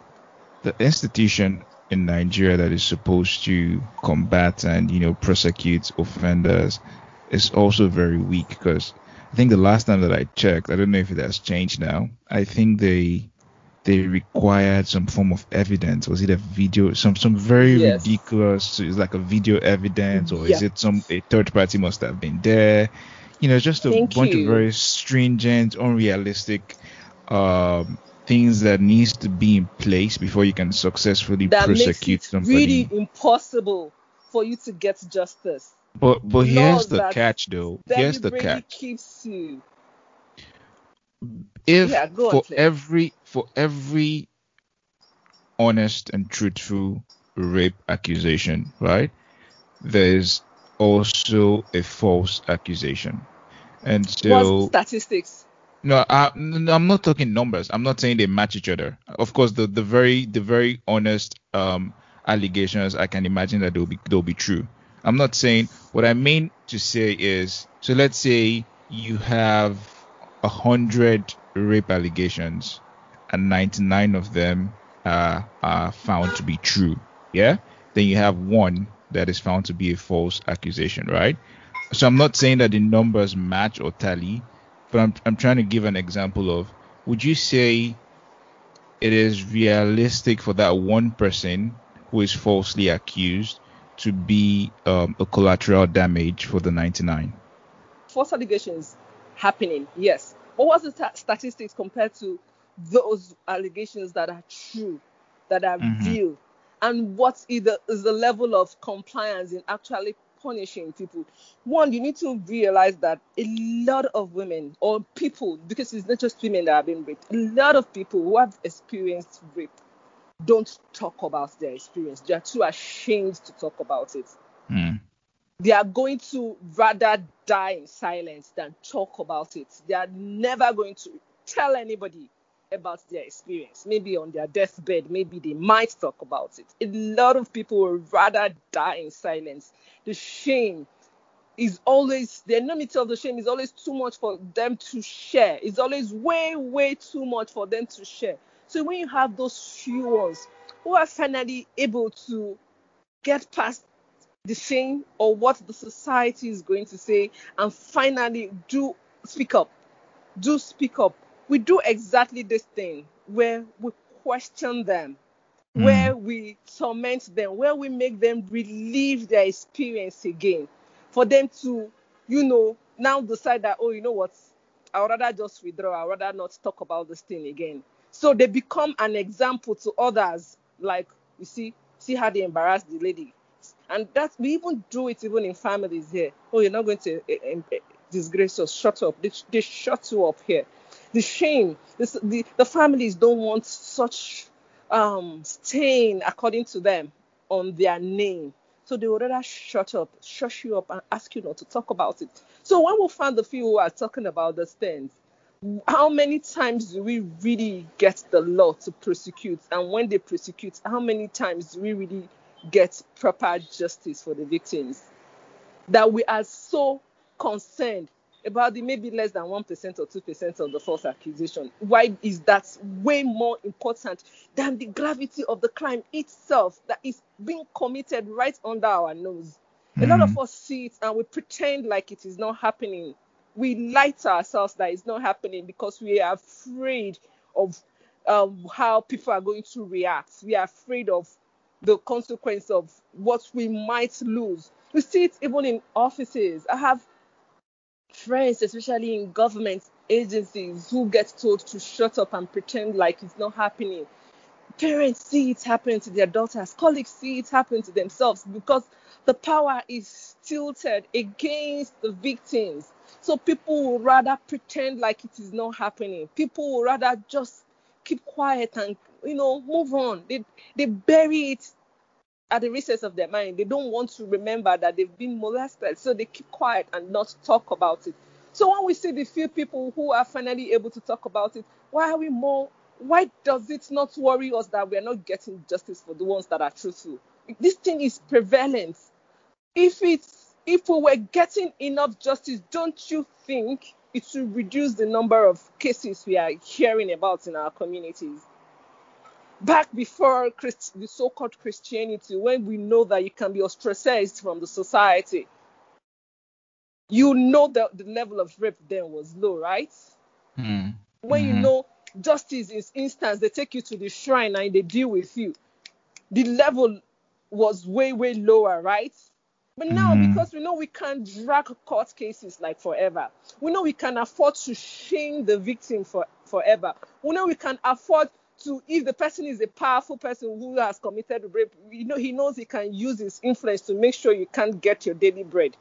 the institution in Nigeria that is supposed to combat and you know prosecute offenders is also very weak because I think the last time that I checked, I don't know if it has changed now. I think they they required some form of evidence. Was it a video? Some some very Yes. ridiculous. It's like a video evidence, or is it some a third party must have been there? You know, just a Thank bunch you. of very stringent, unrealistic um, things that needs to be in place before you can successfully that makes prosecute it somebody. really impossible for you to get justice. but but here's the catch, though. Here's the catch. keeps you. If Yeah, for every for every honest and truthful rape accusation, right? There's also a false accusation. And What's so statistics? no, I, I'm not talking numbers. I'm not saying they match each other. Of course, the, the very the very honest um allegations, I can imagine that they'll be they'll be true. I'm not saying what I mean to say is so let's say you have a hundred rape allegations and 99 of them uh, are found to be true. Yeah, then you have one that is found to be a false accusation, right? So I'm not saying that the numbers match or tally, but I'm I'm trying to give an example of would you say it is realistic for that one person who is falsely accused to be um, a collateral damage for the 99? False allegations happening, yes. What was the statistics compared to those allegations that are true, that are mm-hmm. real? And what is the, is the level of compliance in actually punishing people. One, you need to realize that a lot of women or people, because it's not just women that have been raped, a lot of people who have experienced rape don't talk about their experience. They are too ashamed to talk about it. Mm. They are going to rather die in silence than talk about it. They are never going to tell anybody about their experience. Maybe on their deathbed, maybe they might talk about it. A lot of people would rather die in silence. The shame is always the enormity of the shame is always too much for them to share. It's always way, way too much for them to share. So when you have those few ones who are finally able to get past the shame or what the society is going to say and finally do speak up, do speak up we do exactly this thing where we question them, mm. where we torment them, where we make them relive their experience again, for them to, you know, now decide that, oh, you know what, I'd rather just withdraw, I'd rather not talk about this thing again. So they become an example to others, like, you see, see how they embarrass the lady. And that we even do it even in families here. Oh, you're not going to uh, disgrace us. Shut up. They, they shut you up here the shame. This, the, the families don't want such um, stain, according to them, on their name. So they would rather shut up, shush you up, and ask you not to talk about it. So when we find the few who are talking about these things, how many times do we really get the law to prosecute? And when they prosecute, how many times do we really get proper justice for the victims? That we are so concerned about the maybe less than 1% or 2% of the false accusation. Why is that way more important than the gravity of the crime itself that is being committed right under our nose? Mm-hmm. A lot of mm-hmm. us see it and we pretend like it is not happening. We lie to ourselves that it's not happening because we are afraid of um, how people are going to react. We are afraid of the consequence of what we might lose. We see it even in offices. I have friends, especially in government agencies, who get told to shut up and pretend like it's not happening. Parents see it happen to their daughters, colleagues see it happen to themselves because the power is tilted against the victims. So people will rather pretend like it is not happening. People will rather just keep quiet and you know move on. They they bury it at the recess of their mind. They don't want to remember that they've been molested, so they keep quiet and not talk about it. So when we see the few people who are finally able to talk about it, why are we more? Why does it not worry us that we are not getting justice for the ones that are truthful? This thing is prevalent. If it's if we were getting enough justice, don't you think it would reduce the number of cases we are hearing about in our communities? Back before Christ, the so-called Christianity, when we know that you can be ostracized from the society, you know that the level of rape then was low, right? Mm. When mm-hmm. you know justice is instant, they take you to the shrine and they deal with you. The level was way, way lower, right? But now, mm. because we know we can't drag court cases like forever, we know we can afford to shame the victim for forever. We know we can afford to if the person is a powerful person who has committed a rape, you know, he knows he can use his influence to make sure you can't get your daily bread.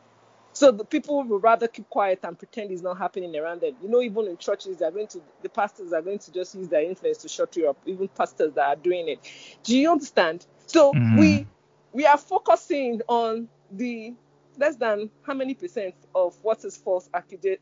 So the people will rather keep quiet and pretend it's not happening around them. You know, even in churches, they're going to the pastors are going to just use their influence to shut you up. Even pastors that are doing it. Do you understand? So mm-hmm. we we are focusing on the less than how many percent of what is false, accusa-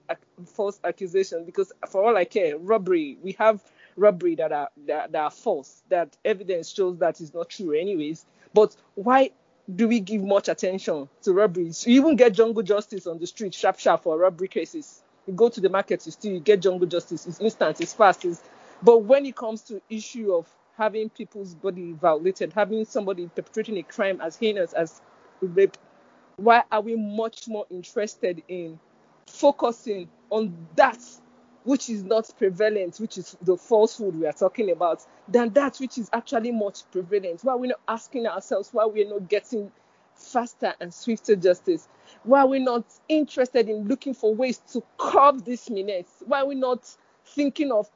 false accusation? Because for all I care, robbery, we have robbery that are that, that are false, that evidence shows that is not true anyways. But why do we give much attention to robberies? You even get jungle justice on the street, sharp sharp for robbery cases. You go to the market, you still you get jungle justice. It's instant, it's fast. It's, but when it comes to issue of having people's body violated, having somebody perpetrating a crime as heinous as rape, why are we much more interested in focusing on that which is not prevalent, which is the falsehood we are talking about, than that which is actually much prevalent? Why are we not asking ourselves why we're not getting faster and swifter justice? Why are we not interested in looking for ways to curb this menace? Why are we not thinking of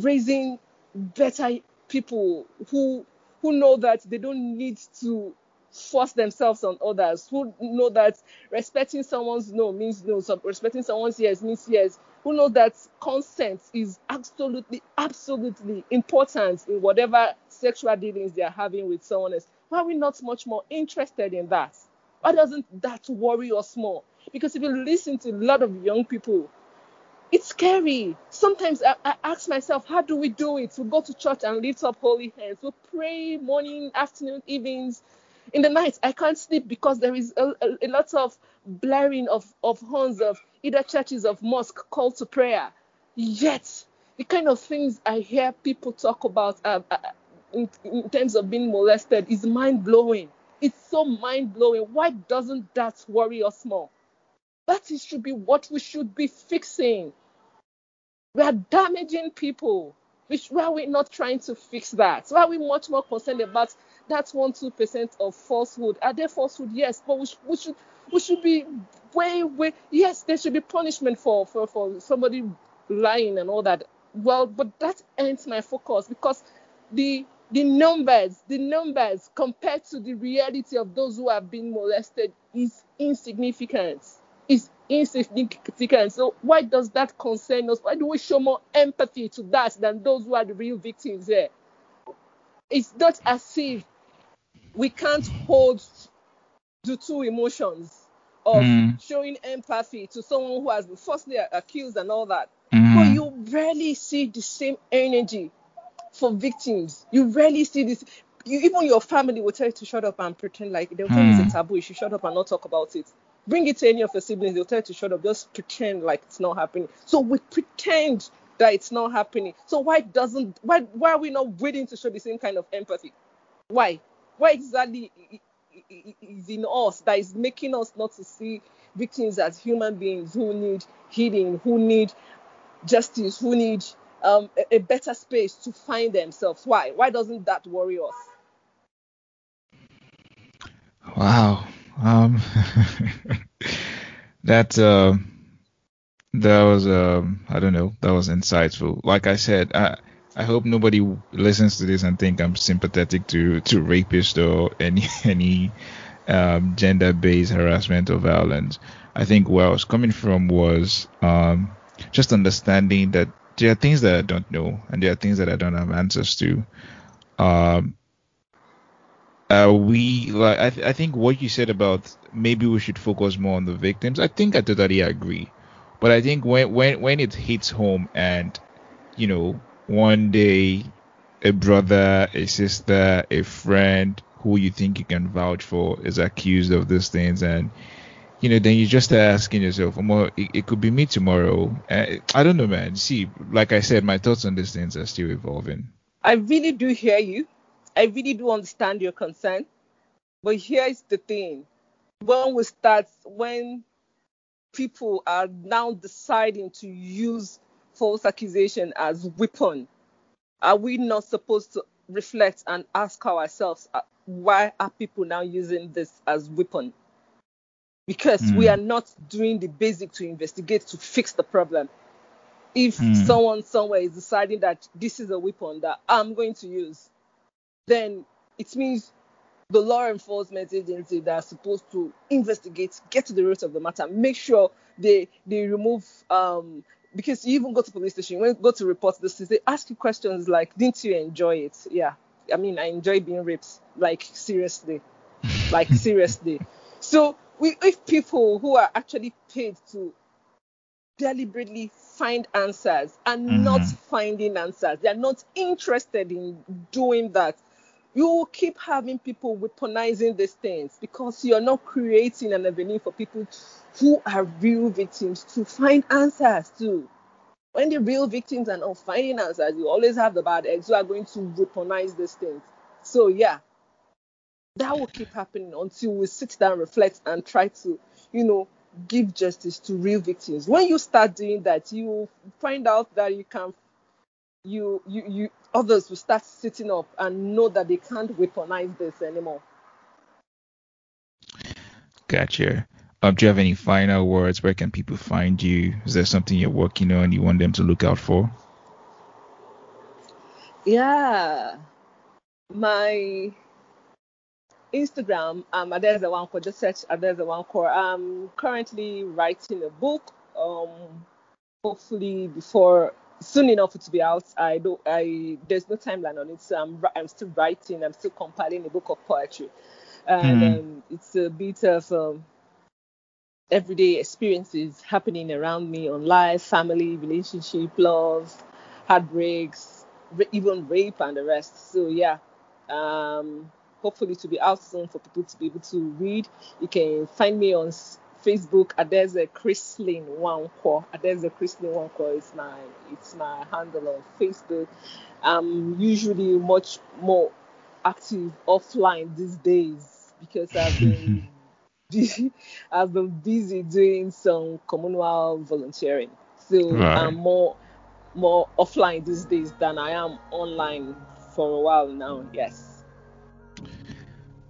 raising better people who who know that they don't need to force themselves on others, who know that respecting someone's no means no, so respecting someone's yes means yes, who know that consent is absolutely, absolutely important in whatever sexual dealings they are having with someone else. Why are we not much more interested in that? Why doesn't that worry us more? Because if you listen to a lot of young people, it's scary. Sometimes I, I, ask myself, how do we do it? We go to church and lift up holy hands. We pray morning, afternoon, evenings. In the night, I can't sleep because there is a, a, a lot of blaring of, of horns of either churches of mosque call to prayer. Yet, the kind of things I hear people talk about uh, uh, in, in terms of being molested is mind blowing. It's so mind blowing. Why doesn't that worry us more? That should be what we should be fixing. We are damaging people. Why are we not trying to fix that? Why are we much more concerned about that one two percent of falsehood? Are there falsehood? Yes, but we, sh- we should we should be way way yes there should be punishment for for for somebody lying and all that. Well, but that ends my focus because the the numbers the numbers compared to the reality of those who have been molested is insignificant insignificant. So why does that concern us? Why do we show more empathy to that than those who are the real victims here? It's not as if we can't hold the two emotions of mm. showing empathy to someone who has been falsely accused and all that. Mm. But you rarely see the same energy for victims. You rarely see this. You, even your family will tell you to shut up and pretend like they'll tell mm. you it's a taboo. You should shut up and not talk about it. Bring it to any of your siblings, they'll tell you to shut up. Just pretend like it's not happening. So we pretend that it's not happening. So why doesn't why why are we not willing to show the same kind of empathy? Why? Why exactly is in us that is making us not to see victims as human beings who need healing, who need justice, who need um, a, a better space to find themselves? Why? Why doesn't that worry us? Wow. Um, [laughs] that uh, that was um, I don't know. That was insightful. Like I said, I I hope nobody listens to this and think I'm sympathetic to to rapists or any [laughs] any um, gender-based harassment or violence. I think where I was coming from was um, just understanding that there are things that I don't know and there are things that I don't have answers to. Um, uh, we like I, th- I think what you said about maybe we should focus more on the victims. I think I totally agree, but I think when when when it hits home and you know one day a brother, a sister, a friend who you think you can vouch for is accused of these things and you know, then you just asking yourself, well, it, it could be me tomorrow. I don't know, man. See, like I said, my thoughts on these things are still evolving. I really do hear you. I really do understand your concern. But here's the thing when we start, when people are now deciding to use false accusation as weapon, are we not supposed to reflect and ask ourselves uh, why are people now using this as weapon? Because mm. we hmm. are not doing the basic to investigate to fix the problem. If mm. someone somewhere is deciding that this is a weapon that I'm going to use, then it means the law enforcement agency that are supposed to investigate, get to the root of the matter, make sure they they remove um because you even go to police station, when you go to report this, they ask you questions like, didn't you enjoy it? Yeah. I mean I enjoy being raped. Like seriously. [laughs] like seriously. So we if people who are actually paid to deliberately find answers and mm-hmm. not finding answers, they're not interested in doing that you will keep having people weaponizing these things because you're not creating an avenue for people who are real victims to find answers to. When the real victims are not finding answers, you always have the bad eggs who are going to weaponize these things. So yeah, that will keep happening until we sit down, reflect, and try to, you know, give justice to real victims. When you start doing that, you find out that you can you you you others will start sitting up and know that they can't weaponize this anymore. Gotcha. Um, do you have any final words? Where can people find you? Is there something you're working on you want them to look out for? Yeah. My Instagram, um, Adeze Nwankwo, just search Adeze Nwankwo. I'm currently writing a book. Um, hopefully before soon enough to be out. I don't. I there's no timeline on it, so I'm I'm still writing. I'm still compiling a book of poetry, and mm. um, it's a bit of um, everyday experiences happening around me on life, family, relationship, love, heartbreaks, even rape and the rest. So yeah, um, hopefully to be out soon for people to be able to read. You can find me on Facebook, Adeze Chrislin Nwankwo. Adeze Chrislin Nwankwo is my it's my handle on Facebook. I'm usually much more active offline these days because I've been [laughs] busy, I've been busy doing some communal volunteering. So right. I'm more more offline these days than I am online for a while now. Yes.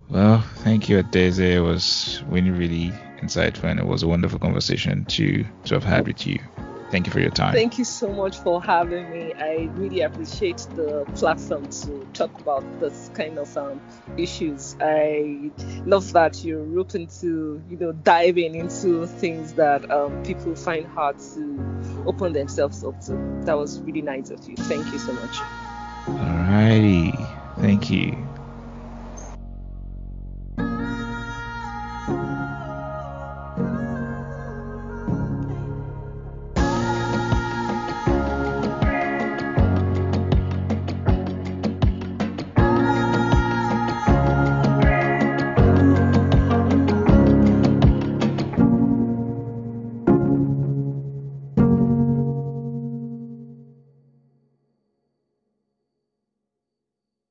Well, thank you, Adeze. It was really, really insightful, and it was a wonderful conversation to to have had with you. Thank you for your time. Thank you so much for having me. I really appreciate the platform to talk about this kind of um, issues. I love that you're open to, you know, diving into things that um, people find hard to open themselves up to. That was really nice of you. Thank you so much. Alrighty. Thank you.